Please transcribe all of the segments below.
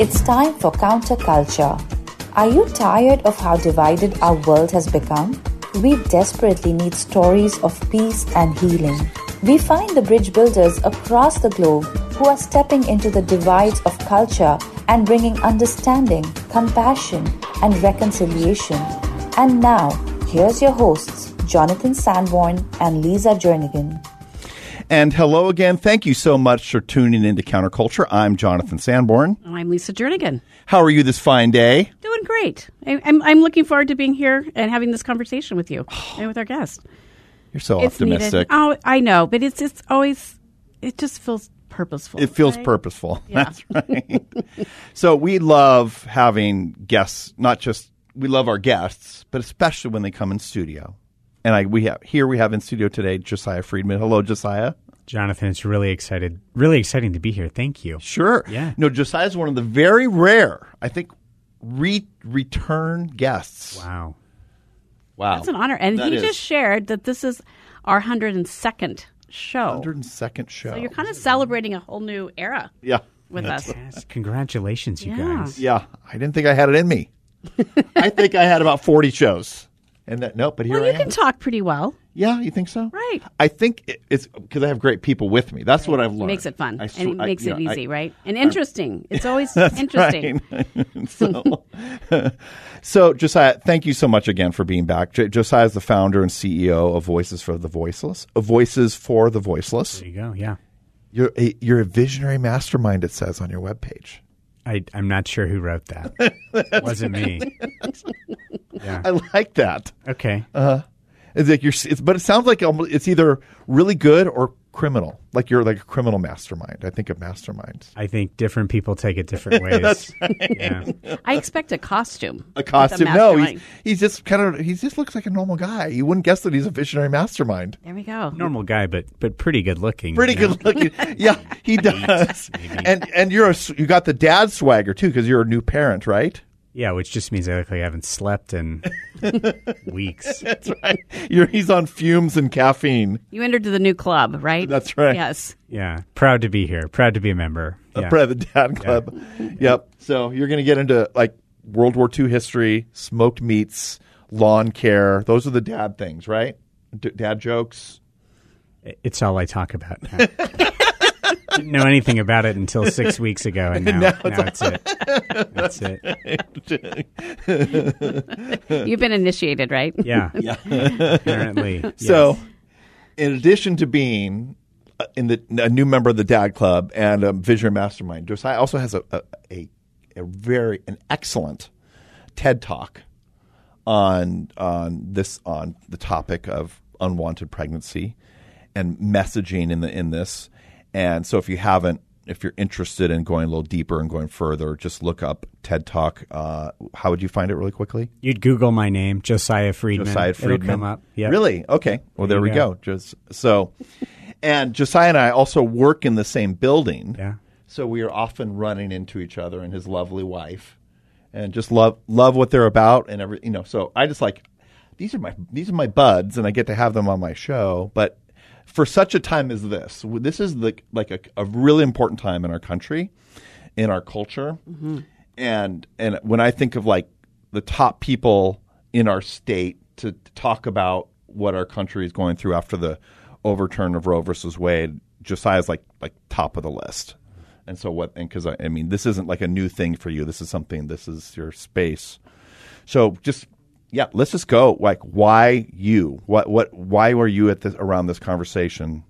It's time for Counterculture. Are you tired of how divided our world has become? We desperately need stories of peace and healing. We find the bridge builders across the globe who are stepping into the divides of culture and bringing understanding, compassion, and reconciliation. And now, here's your hosts, Jonathan Sanborn and Lisa Jernigan. And hello again. Thank you so much for tuning into Counterculture. I'm Jonathan Sanborn. I'm Lisa Jernigan. How are you this fine day? Doing great. I, I'm, I'm looking forward to being here and having this conversation with you and with our guest. You're so It's optimistic. needed. Oh, I know, but it's it's always it just feels purposeful. It feels right? purposeful. Yeah. That's right. so we love having guests, not just we love our guests, but especially when they come in studio. And I we have here we have in studio today Josiah Friedman. Hello, Josiah. Jonathan, it's really excited, really exciting to be here. Thank you. Sure. Yeah. No, Josiah is one of the very rare, I think, re- return guests. Wow. Wow. That's an honor. And That he is. just shared that this is our 102nd show. 102nd show. So you're kind of celebrating a whole new era yeah. with us. Yes, congratulations, you Yeah. guys. Yeah, I didn't think I had it in me. I think I had about 40 shows. And that, nope, but here Well, I you am. can talk pretty well. yeah, you think so? Right. I think it, it's because I have great people with me. That's what I've learned. It learned. makes it fun I and it makes you it know, I- easy, right? And interesting. It's always That's interesting. so, so, Josiah, thank you so much again for being back. J- Josiah is the founder and CEO of Voices for the Voiceless, of Voices for the Voiceless. There you go. Yeah. You're a, you're a visionary mastermind, it says on your webpage. I, I'm not sure who wrote that. it wasn't me. Yeah. I like that. Okay. Uh-huh. It's like you're, it's, but it sounds like it's either really good or criminal. Like you're like a criminal mastermind. I think of masterminds. I think different people take it different ways. That's right. Yeah. I expect a costume. A with costume? no, he's, he's just kind of he just looks like a normal guy. You wouldn't guess that he's a visionary mastermind. There we go. Normal guy, but but pretty good looking. Pretty you know? good looking. Yeah, he does. maybe. And and you're a, s- you got the dad swagger too because you're a new parent, right? Yeah, which just means I look like I haven't slept in weeks. That's right. You're he's on fumes and caffeine. You entered the new club, right? That's right. Yes. Yeah. Proud to be here. Proud to be a member. a Yeah. part of the dad club. Yep. So you're going to get into like World War II history, smoked meats, lawn care. Those are the dad things, right? D- dad jokes. It's all I talk about now. Didn't know anything about it until six weeks ago, and now, Now now, it's it. That's it. You've been initiated, right? Yeah. Yeah. Apparently. yes. So, in addition to being uh, in the a new member of the Dad Club and a Vision Mastermind, Josiah also has a a, a, a very an excellent TED Talk on on this on the topic of unwanted pregnancy and messaging in the in this. And so, if you haven't, if you're interested in going a little deeper and going further, just look up TED Talk. Uh, how would you find it really quickly? you'd Google my name, Josiah Friedman. Josiah Friedman. It'll come up. Yeah. Really? Okay. Well, there, There we go. go. Just so, and Josiah and I also work in the same building. Yeah. So we are often running into each other and his lovely wife, and just love love what they're about and every you know. So I just like these are my these are my buds, and I get to have them on my show. But for such a time as this, this is the like a, a really important time in our country, in our culture, mm-hmm. and and when I think of like the top people in our state to, to talk about what our country is going through after the overturn of Roe versus Wade, Josiah's like like top of the list. And so what? And because I, I mean, this isn't like a new thing for you. This is something. This is your space. So just yeah, let's just go. Like, why you? What what? Why were you at this around this conversation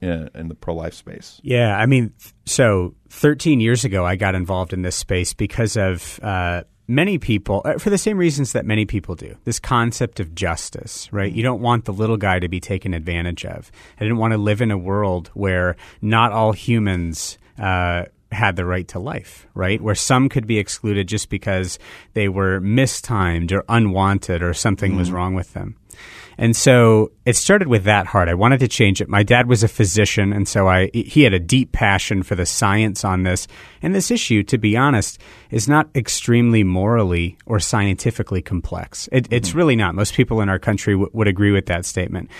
in, in the pro life space? Yeah, I mean, so 13 years ago, I got involved in this space because of uh, many people, uh, for the same reasons that many people do. This concept of justice, right? You don't want the little guy to be taken advantage of. I didn't want to live in a world where not all humans. Uh, had the right to life, right? Where some could be excluded just because they were mistimed or unwanted or something was mm-hmm. wrong with them. And so it started with that heart. I wanted to change it. My dad was a physician, and so I he had a deep passion for the science on this. And this issue, to be honest, is not extremely morally or scientifically complex. It, It's mm-hmm. really not. Most people in our country w- would agree with that statement.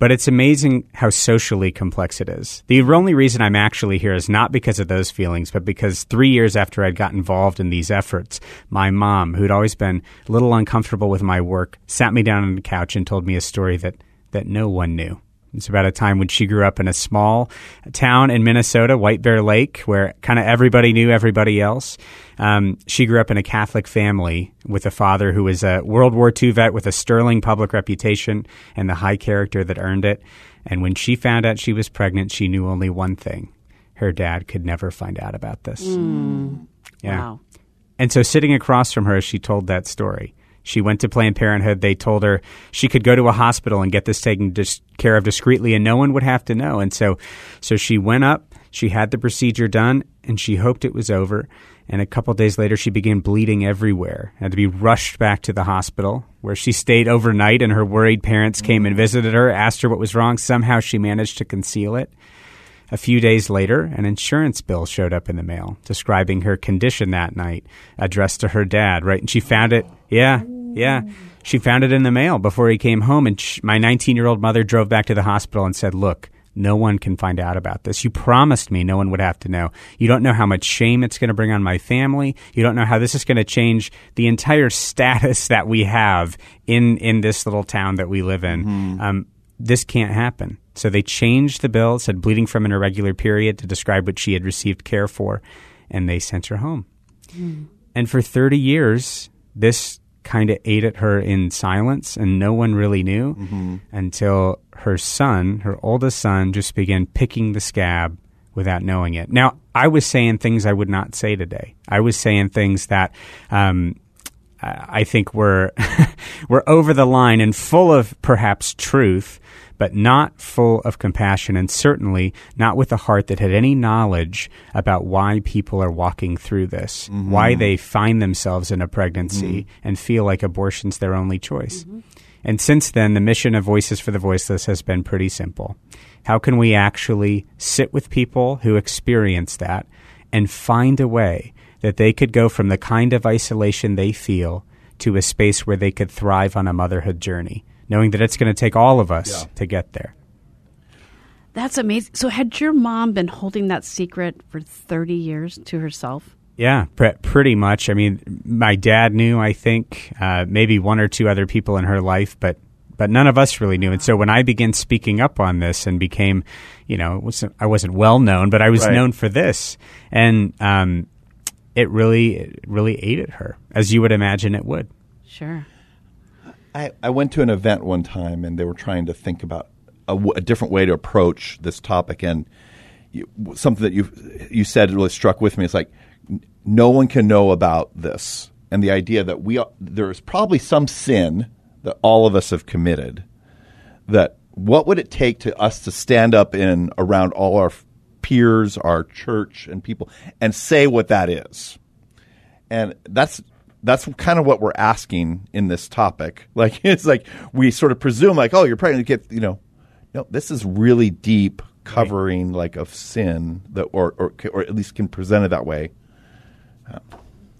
But it's amazing how socially complex it is. The only reason I'm actually here is not because of those feelings, but because three years after I'd got involved in these efforts, my mom, who'd always been a little uncomfortable with my work, sat me down on the couch and told me a story that, that no one knew. It's about a time when she grew up in a small town in Minnesota, White Bear Lake, where kind of everybody knew everybody else. Um, she grew up in a Catholic family with a father who was a World War II vet with a sterling public reputation and the high character that earned it. And when she found out she was pregnant, she knew only one thing her dad could never find out about this. Yeah. Wow. And so, sitting across from her, as she told that story. She went to Planned Parenthood. They told her she could go to a hospital and get this taken dis- care of discreetly, and no one would have to know. And so, so she went up. She had the procedure done, and she hoped it was over. And a couple days later, she began bleeding everywhere. Had to be rushed back to the hospital, where she stayed overnight. And her worried parents came and mm. visited her, asked her what was wrong. Somehow, she managed to conceal it. A few days later, an insurance bill showed up in the mail describing her condition that night, addressed to her dad, right? And she found it, yeah, yeah. She found it in the mail before he came home. And sh- my 19 year old mother drove back to the hospital and said, Look, no one can find out about this. You promised me no one would have to know. You don't know how much shame it's going to bring on my family. You don't know how this is going to change the entire status that we have in, in this little town that we live in. Um, this can't happen. So they changed the bill, said bleeding from an irregular period to describe what she had received care for, and they sent her home. And for 30 years, this kind of ate at her in silence, and no one really knew until her son, her oldest son, just began picking the scab without knowing it. Now, I was saying things I would not say today. I was saying things that. Um, I think were were over the line and full of perhaps truth, but not full of compassion, and certainly not with a heart that had any knowledge about why people are walking through this, mm-hmm. why they find themselves in a pregnancy mm-hmm. and feel like abortion's their only choice. Mm-hmm. And since then, the mission of Voices for the Voiceless has been pretty simple. How can we actually sit with people who experience that and find a way that they could go from the kind of isolation they feel to a space where they could thrive on a motherhood journey, knowing that it's going to take all of us Yeah. to get there? That's amazing. So, had your mom been holding that secret for 30 years to herself? Yeah, pre- pretty much. I mean, my dad knew. I think uh, maybe one or two other people in her life, but but none of us really knew. And so when I began speaking up on this and became, you know, it wasn't, I wasn't well known, but I was Right. known for this, and um, it really it really ate at her, as you would imagine it would. Sure. I, I went to an event one time and they were trying to think about a, different way to approach this topic and you, something that you you said really struck with me. It's like no one can know about this, and the idea that we there is probably some sin that all of us have committed. That what would it take to us to stand up in around all our peers, our church, and people, and say what that is? and that's that's kind of what we're asking in this topic. Like it's like we sort of presume like, oh, you're pregnant, you get you know, no, this is really deep covering like of sin that or or or at least can present it that way.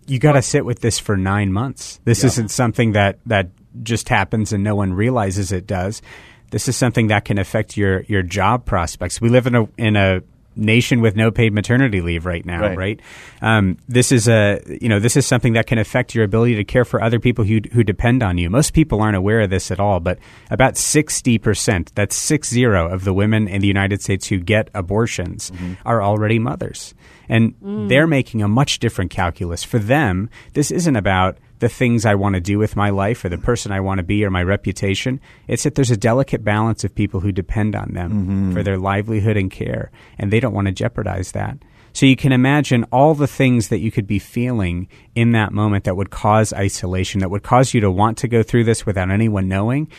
you got to sit with this for nine months. This isn't something that that just happens and no one realizes it does. This is something that can affect your your job prospects. We live in a in a nation with no paid maternity leave right now, Right. right? Um, this is a you know this is something that can affect your ability to care for other people who who depend on you. Most people aren't aware of this at all, but about sixty percent, that's six zero of the women in the United States who get abortions are already mothers, and they're making a much different calculus. For them, this isn't about the things I want to do with my life or the person I want to be or my reputation. It's that there's a delicate balance of people who depend on them for their livelihood and care, and they don't want to jeopardize that. So you can imagine all the things that you could be feeling in that moment that would cause isolation, that would cause you to want to go through this without anyone knowing.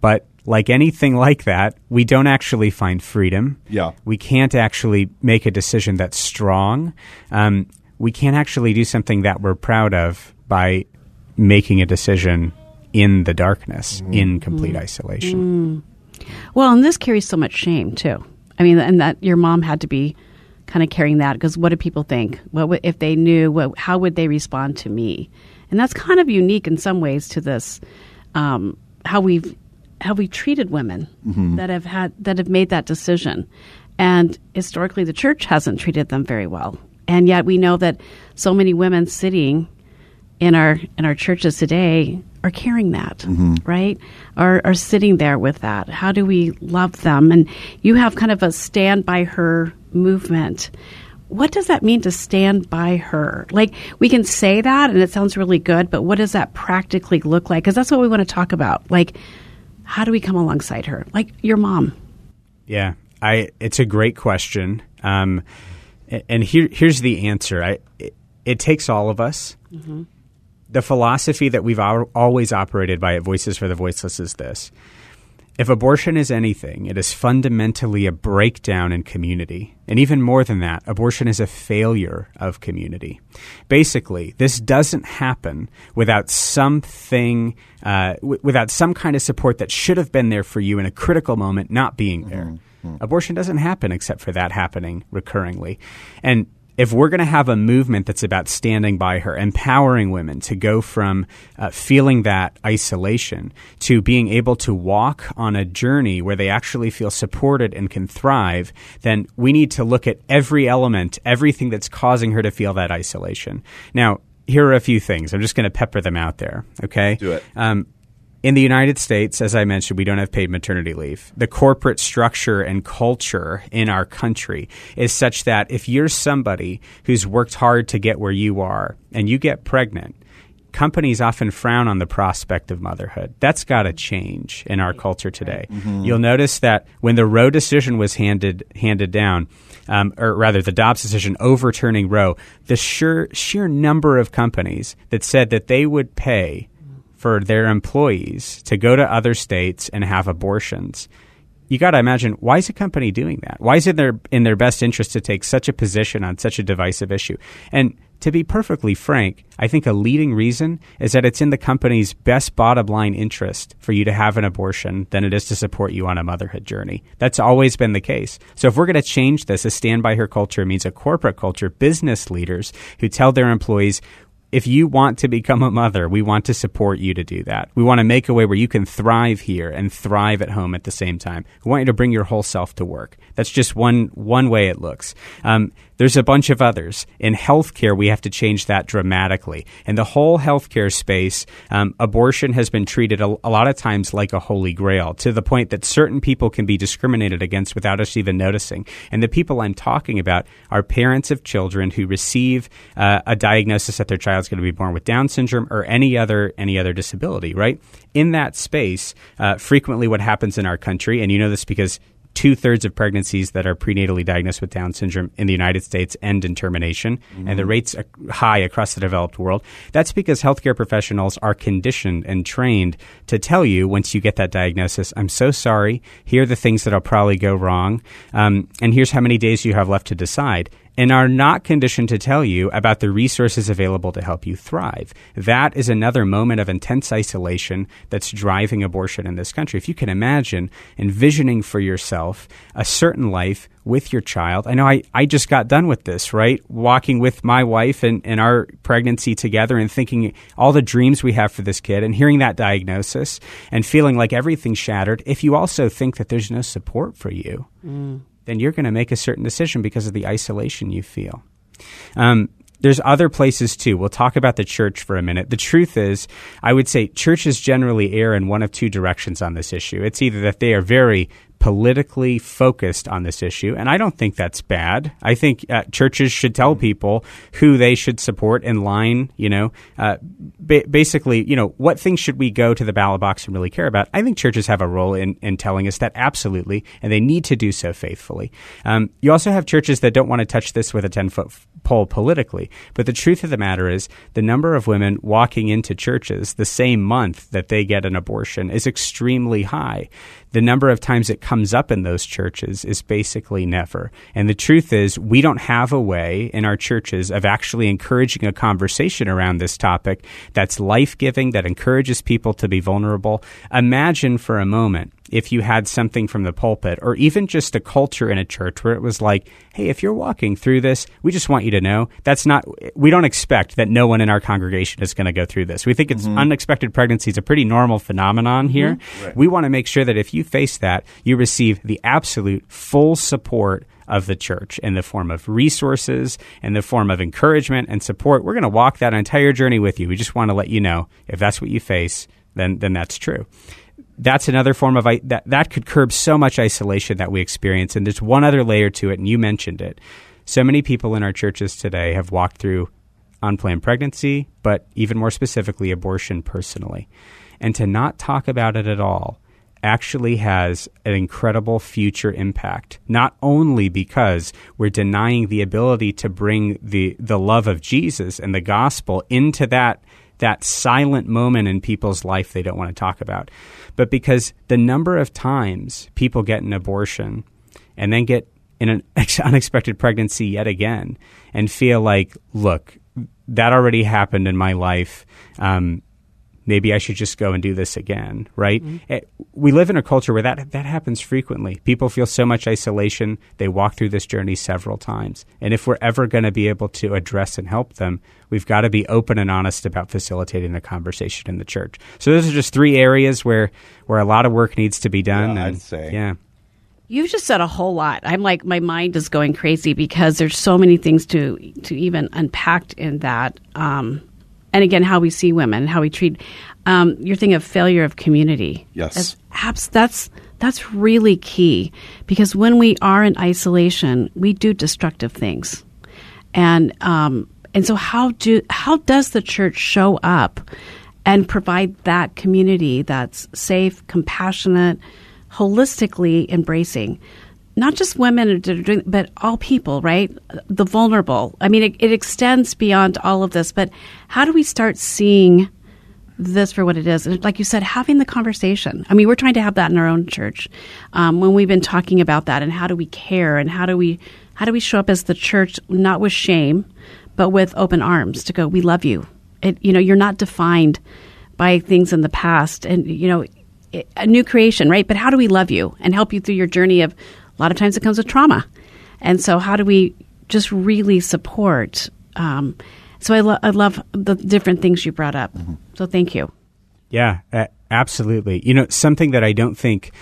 But like anything like that, we don't actually find freedom. Yeah. We can't actually make a decision that's strong. Um, we can't actually do something that we're proud of by making a decision in the darkness, mm-hmm. in complete mm-hmm. isolation. Mm. Well, and this carries so much shame too. I mean, and that your mom had to be kind of carrying that because what do people think? What would, if they knew? What, how would they respond to me? And that's kind of unique in some ways to this. Um, how we've how we treated women mm-hmm. that have had that have made that decision? And historically, the church hasn't treated them very well, and yet we know that so many women sitting in our in our churches today are carrying that, right? Are are sitting there with that. How do we love them? And you have kind of a stand by her movement. What does that mean to stand by her? Like we can say that and it sounds really good, but what does that practically look like? Because that's what we want to talk about. Like how do we come alongside her? Like your mom. Yeah, I. It's a great question, um, and here, here's the answer. I, it, it takes all of us. The philosophy that we've always operated by at Voices for the Voiceless is this: if abortion is anything, it is fundamentally a breakdown in community, and even more than that, abortion is a failure of community. Basically, this doesn't happen without something, uh, w- without some kind of support that should have been there for you in a critical moment not being there. Abortion doesn't happen except for that happening recurringly. And if we're going to have a movement that's about standing by her, empowering women to go from uh, feeling that isolation to being able to walk on a journey where they actually feel supported and can thrive, then we need to look at every element, everything that's causing her to feel that isolation. Now, here are a few things. I'm just going to pepper them out there. Okay. Do it. Um, in the United States, as I mentioned, we don't have paid maternity leave. The corporate structure and culture in our country is such that if you're somebody who's worked hard to get where you are and you get pregnant, companies often frown on the prospect of motherhood. That's got to change in our culture today. You'll notice that when the Roe decision was handed handed down, um, or rather the Dobbs decision overturning Roe, the sheer sheer number of companies that said that they would pay their employees to go to other states and have abortions. You got to imagine why is a company doing that? Why is it their in their best interest to take such a position on such a divisive issue? And to be perfectly frank, I think a leading reason is that it's in the company's best bottom line interest for you to have an abortion than it is to support you on a motherhood journey. That's always been the case. So if we're going to change this, a stand by her culture means a corporate culture, business leaders who tell their employees, if you want to become a mother, we want to support you to do that. We want to make a way where you can thrive here and thrive at home at the same time. We want you to bring your whole self to work. That's just one one way it looks. Um, there's a bunch of others. In healthcare, we have to change that dramatically. In the whole healthcare space, um, abortion has been treated a, a lot of times like a holy grail to the point that certain people can be discriminated against without us even noticing. And the people I'm talking about are parents of children who receive uh, a diagnosis that their child's going to be born with Down syndrome or any other any other disability. Right in that space, uh, frequently what happens in our country, and you know this because two thirds of pregnancies that are prenatally diagnosed with Down syndrome in the United States end in termination, and the rates are high across the developed world. That's because healthcare professionals are conditioned and trained to tell you once you get that diagnosis, I'm so sorry, here are the things that'll probably go wrong, um, and here's how many days you have left to decide and are not conditioned to tell you about the resources available to help you thrive. That is another moment of intense isolation that's driving abortion in this country. If you can imagine envisioning for yourself a certain life with your child. I know I, I just got done with this, right? Walking with my wife and, and our pregnancy together and thinking all the dreams we have for this kid and hearing that diagnosis and feeling like everything's shattered. If you also think that there's no support for you, mm. Then you're going to make a certain decision because of the isolation you feel. Um, there's other places too. We'll talk about the church for a minute. The truth is, I would say churches generally err in one of two directions on this issue. It's either that they are very politically focused on this issue, and I don't think that's bad. I think uh, churches should tell people who they should support in line. You know, uh, ba- basically, you know, what things should we go to the ballot box and really care about? I think churches have a role in, in telling us that absolutely, and they need to do so faithfully. Um, you also have churches that don't want to touch this with a ten foot pole politically, but the truth of the matter is, the number of women walking into churches the same month that they get an abortion is extremely high the number of times it comes up in those churches is basically never. And the truth is, we don't have a way in our churches of actually encouraging a conversation around this topic that's life giving, that encourages people to be vulnerable. Imagine for a moment if you had something from the pulpit or even just a culture in a church where it was like, hey, if you're walking through this, we just want you to know that's not, we don't expect that no one in our congregation is going to go through this. We think it's mm-hmm. unexpected pregnancy is a pretty normal phenomenon mm-hmm. here. We want to make sure that if you face that, you receive the absolute full support of the church in the form of resources, in the form of encouragement and support. We're going to walk that entire journey with you. We just want to let you know if that's what you face, then then that's true that's another form of that that could curb so much isolation that we experience. And there's one other layer to it, and you mentioned it. So many people in our churches today have walked through unplanned pregnancy, but even more specifically, abortion personally. And to not talk about it at all actually has an incredible future impact. Not only because we're denying the ability to bring the, the love of Jesus and the gospel into that that silent moment in people's life they don't want to talk about, but because the number of times people get an abortion and then get in an unexpected pregnancy yet again and feel like, look, that already happened in my life. Um, maybe I should just go and do this again, right? Mm-hmm. It, we live in a culture where that that happens frequently. People feel so much isolation, they walk through this journey several times. And if we're ever going to be able to address and help them, we've got to be open and honest about facilitating the conversation in the church. So those are just three areas where where a lot of work needs to be done. Yeah, and, I'd say. Yeah. You've just said a whole lot. I'm like my mind is going crazy because there's so many things to to even unpack in that. Um, and again, how we see women how we treat. Um, you're thinking of failure of community. Yes, that's, abs- that's that's really key because when we are in isolation, we do destructive things, and um, and so how do how does the church show up and provide that community that's safe, compassionate, holistically embracing? Not just women, but all people, right? The vulnerable. I mean, it, it, extends beyond all of this, but how do we start seeing this for what it is? And like you said, having the conversation. I mean, we're trying to have that in our own church um, when we've been talking about that and how do we care and how do we how do we show up as the church not with shame, but with open arms to go, we love you. It, you know, you're not defined by things in the past, and you know, a new creation, right? But how do we love you and help you through your journey of a lot of times it comes with trauma. And so, how do we just really support? Um, so, I, lo- I love the different things you brought up. Mm-hmm. So, thank you. Yeah, uh, absolutely. You know, something that I don't think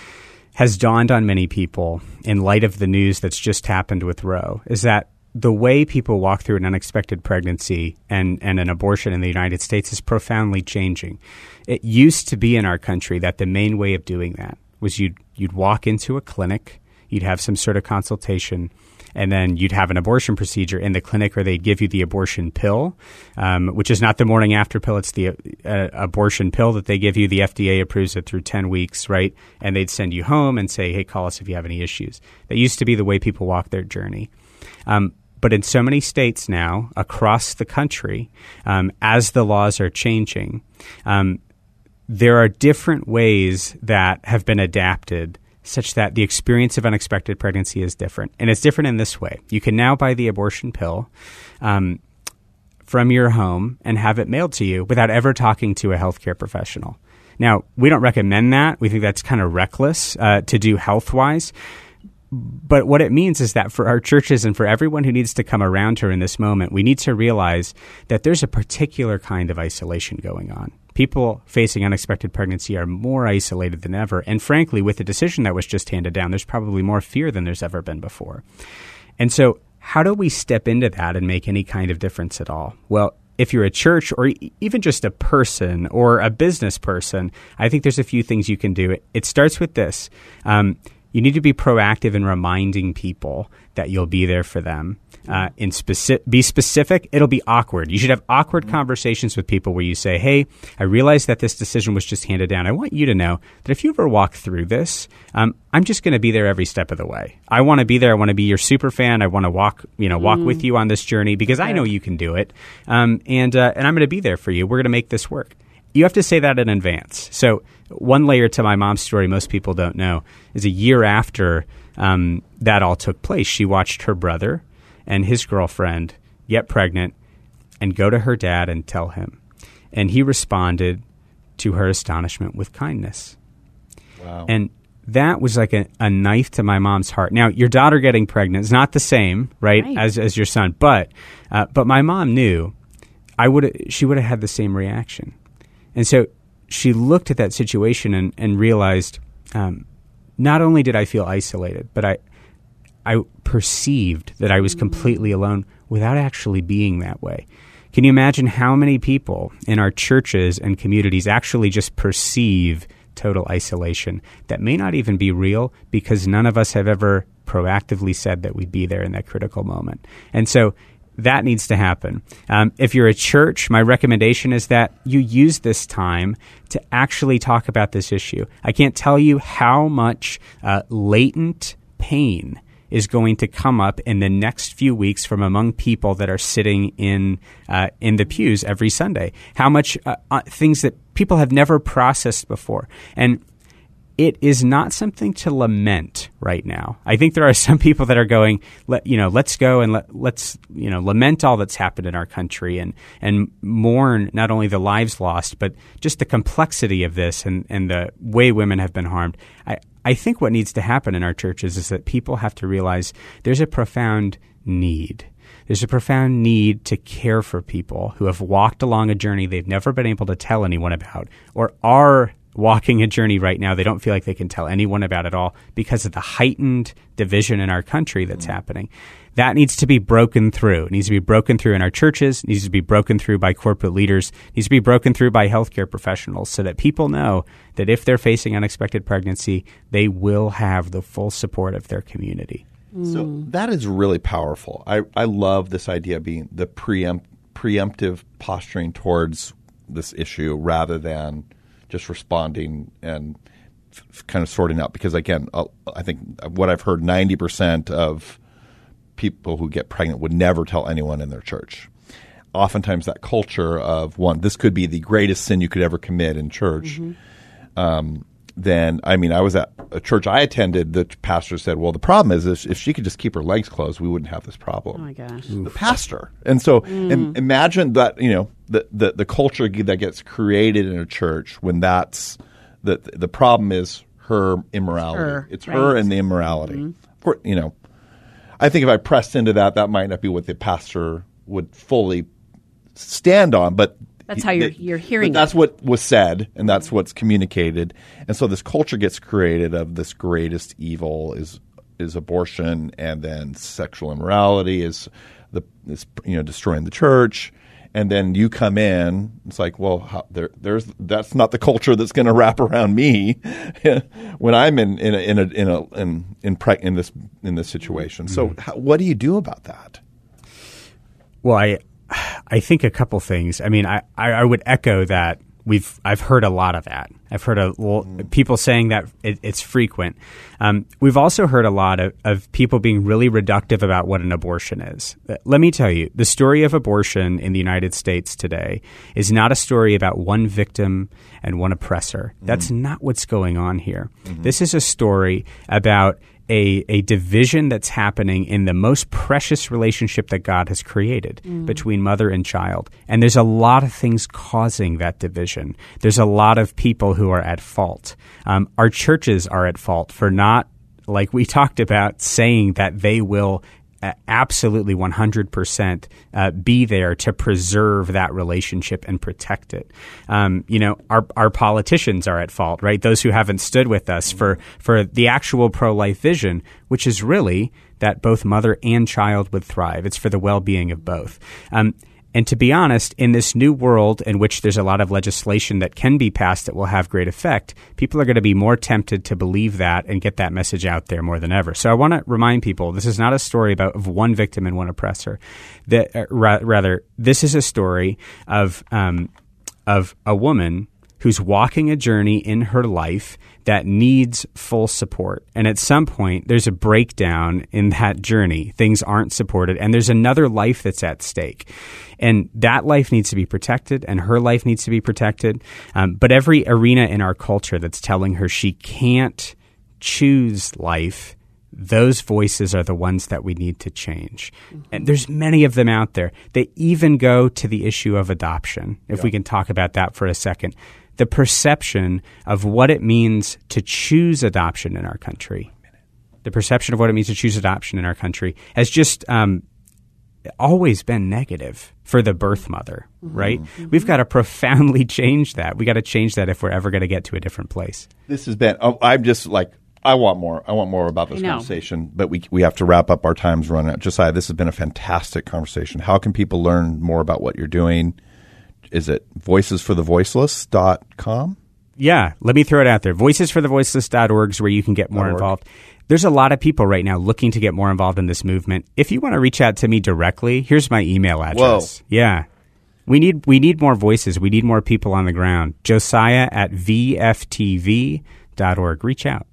has dawned on many people in light of the news that's just happened with Roe is that the way people walk through an unexpected pregnancy and, and an abortion in the United States is profoundly changing. It used to be in our country that the main way of doing that was you'd, you'd walk into a clinic you'd have some sort of consultation and then you'd have an abortion procedure in the clinic, or they'd give you the abortion pill, um, which is not the morning after pill. It's the uh, abortion pill that they give you. The FDA approves it through 10 weeks, right? And they'd send you home and say, hey, call us if you have any issues. That used to be the way people walk their journey. Um, but in so many states now across the country, um, as the laws are changing, um, there are different ways that have been adapted such that the experience of unexpected pregnancy is different. And it's different in this way. You can now buy the abortion pill um, from your home and have it mailed to you without ever talking to a healthcare professional. Now, we don't recommend that. We think that's kind of reckless uh, to do health wise. But what it means is that for our churches and for everyone who needs to come around her in this moment, we need to realize that there's a particular kind of isolation going on people facing unexpected pregnancy are more isolated than ever. And frankly, with the decision that was just handed down, there's probably more fear than there's ever been before. And so, how do we step into that and make any kind of difference at all? Well, if you're a church or even just a person or a business person, I think there's a few things you can do. It starts with this. Um, you need to be proactive in reminding people that you'll be there for them uh, in specific, be specific. It'll be awkward. You should have awkward conversations with people where you say, "Hey, I realize that this decision was just handed down. I want you to know that if you ever walk through this, um, I'm just going to be there every step of the way. I want to be there. I want to be your super fan. I want to walk, you know, walk mm. with you on this journey because I know you can do it, um, and uh, and I'm going to be there for you. We're going to make this work." You have to say that in advance. So one layer to my mom's story most people don't know is a year after um, that all took place, she watched her brother and his girlfriend get pregnant and go to her dad and tell him. And he responded to her astonishment with kindness. Wow. And that was like a, a knife to my mom's heart. Now, your daughter getting pregnant is not the same, right, Right. as as your son, but uh, but my mom knew I would she would have had the same reaction, and so she looked at that situation and and realized um, not only did I feel isolated, but I I perceived that I was completely alone without actually being that way. Can you imagine how many people in our churches and communities actually just perceive total isolation that may not even be real because none of us have ever proactively said that we'd be there in that critical moment? And so that needs to happen. Um, if you're a church, my recommendation is that you use this time to actually talk about this issue. I can't tell you how much uh, latent pain is going to come up in the next few weeks from among people that are sitting in uh, in the pews every Sunday. How much uh, uh, things that people have never processed before, and it is not something to lament right now. I think there are some people that are going, let, you know, let's go and let, let's, you know, lament all that's happened in our country and, and mourn not only the lives lost, but just the complexity of this and, and the way women have been harmed. I, I think what needs to happen in our churches is that people have to realize there's a profound need. There's a profound need to care for people who have walked along a journey they've never been able to tell anyone about or are walking a journey right now they don't feel like they can tell anyone about at all because of the heightened division in our country that's mm-hmm. happening. That needs to be broken through. It needs to be broken through in our churches, it needs to be broken through by corporate leaders, it needs to be broken through by healthcare professionals so that people know that if they're facing unexpected pregnancy, they will have the full support of their community. So mm. that is really powerful. I, I love this idea of being the preempt, preemptive posturing towards this issue rather than just responding and f- kind of sorting out. Because again, uh, I think what I've heard, ninety percent of people who get pregnant would never tell anyone in their church. Oftentimes, that culture of one, this could be the greatest sin you could ever commit in church. Um, then, I mean, I was at a church I attended. The pastor said, "Well, the problem is if, if she could just keep her legs closed, we wouldn't have this problem." Oh my gosh. the pastor. And so im- mm. imagine that, you know, the, the, the culture that gets created in a church when that's the the problem is her immorality. her, it's right. her and the immorality. Mm-hmm. Of course, you know, I think if I pressed into that, that might not be what the pastor would fully stand on, but That's how you're- you're hearing That's it. what was said, and that's what's communicated, and so this culture gets created of this greatest evil is is abortion, and then sexual immorality is the is you know destroying the church, and then you come in. It's like, well, how, there, there's that's not the culture that's going to wrap around me when I'm in in a, in a, in a, in in, preg- in this in this situation. So, mm-hmm. how, what do you do about that? Well, I I think a couple things. I mean, I, I, I would echo that we've I've heard a lot of that. I've heard a, well, mm-hmm. people saying that it, it's frequent. Um, we've also heard a lot of, of people being really reductive about what an abortion is. Let me tell you, the story of abortion in the United States today is not a story about one victim and one oppressor. That's mm-hmm. not what's going on here. Mm-hmm. This is a story about a, a division that's happening in the most precious relationship that God has created between mother and child. And there's a lot of things causing that division. There's a lot of people who are at fault. Um, our churches are at fault for not, like we talked about, saying that they will absolutely 100% uh, be there to preserve that relationship and protect it. Um, you know, our, our politicians are at fault, right? Those who haven't stood with us for, for the actual pro life vision, which is really that both mother and child would thrive. It's for the well being of both. Um, and to be honest, in this new world in which there's a lot of legislation that can be passed that will have great effect, people are going to be more tempted to believe that and get that message out there more than ever. So I want to remind people this is not a story about of one victim and one oppressor. That uh, ra- rather, this is a story of um, of a woman who's walking a journey in her life that needs full support. And at some point, there's a breakdown in that journey. Things aren't supported, and there's another life that's at stake. And that life needs to be protected, and her life needs to be protected. Um, but every arena in our culture that's telling her she can't choose life those voices are the ones that we need to change. And there's many of them out there. They even go to the issue of adoption, if we can talk about that for a second. The perception of what it means to choose adoption in our country, the perception of what it means to choose adoption in our country has just um, always been negative for the birth mother, right? Mm-hmm. We've got to profoundly change that. We got to change that if we're ever going to get to a different place. This has been. Oh, I'm just like I want more. I want more about this conversation, but we we have to wrap up. Our time's running out. Josiah, this has been a fantastic conversation. How can people learn more about what you're doing? Is it voicesforthevoiceless.com? Yeah, let me throw it out there. Voicesforthevoiceless.org is where you can get more involved. There's a lot of people right now looking to get more involved in this movement. If you want to reach out to me directly, here's my email address. Whoa. Yeah. We need we need more voices. We need more people on the ground. Josiah at vftv.org. Reach out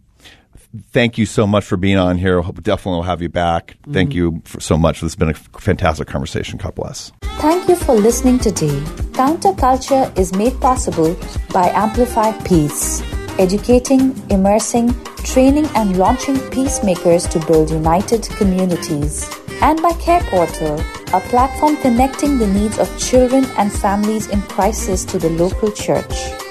thank you so much for being on here. Definitely will have you back. Thank mm-hmm. you so much. This has been a fantastic conversation. God bless. Thank you for listening today. Counterculture is made possible by Amplify Peace, educating, immersing, training, and launching peacemakers to build united communities. And by Care Portal, a platform connecting the needs of children and families in crisis to the local church.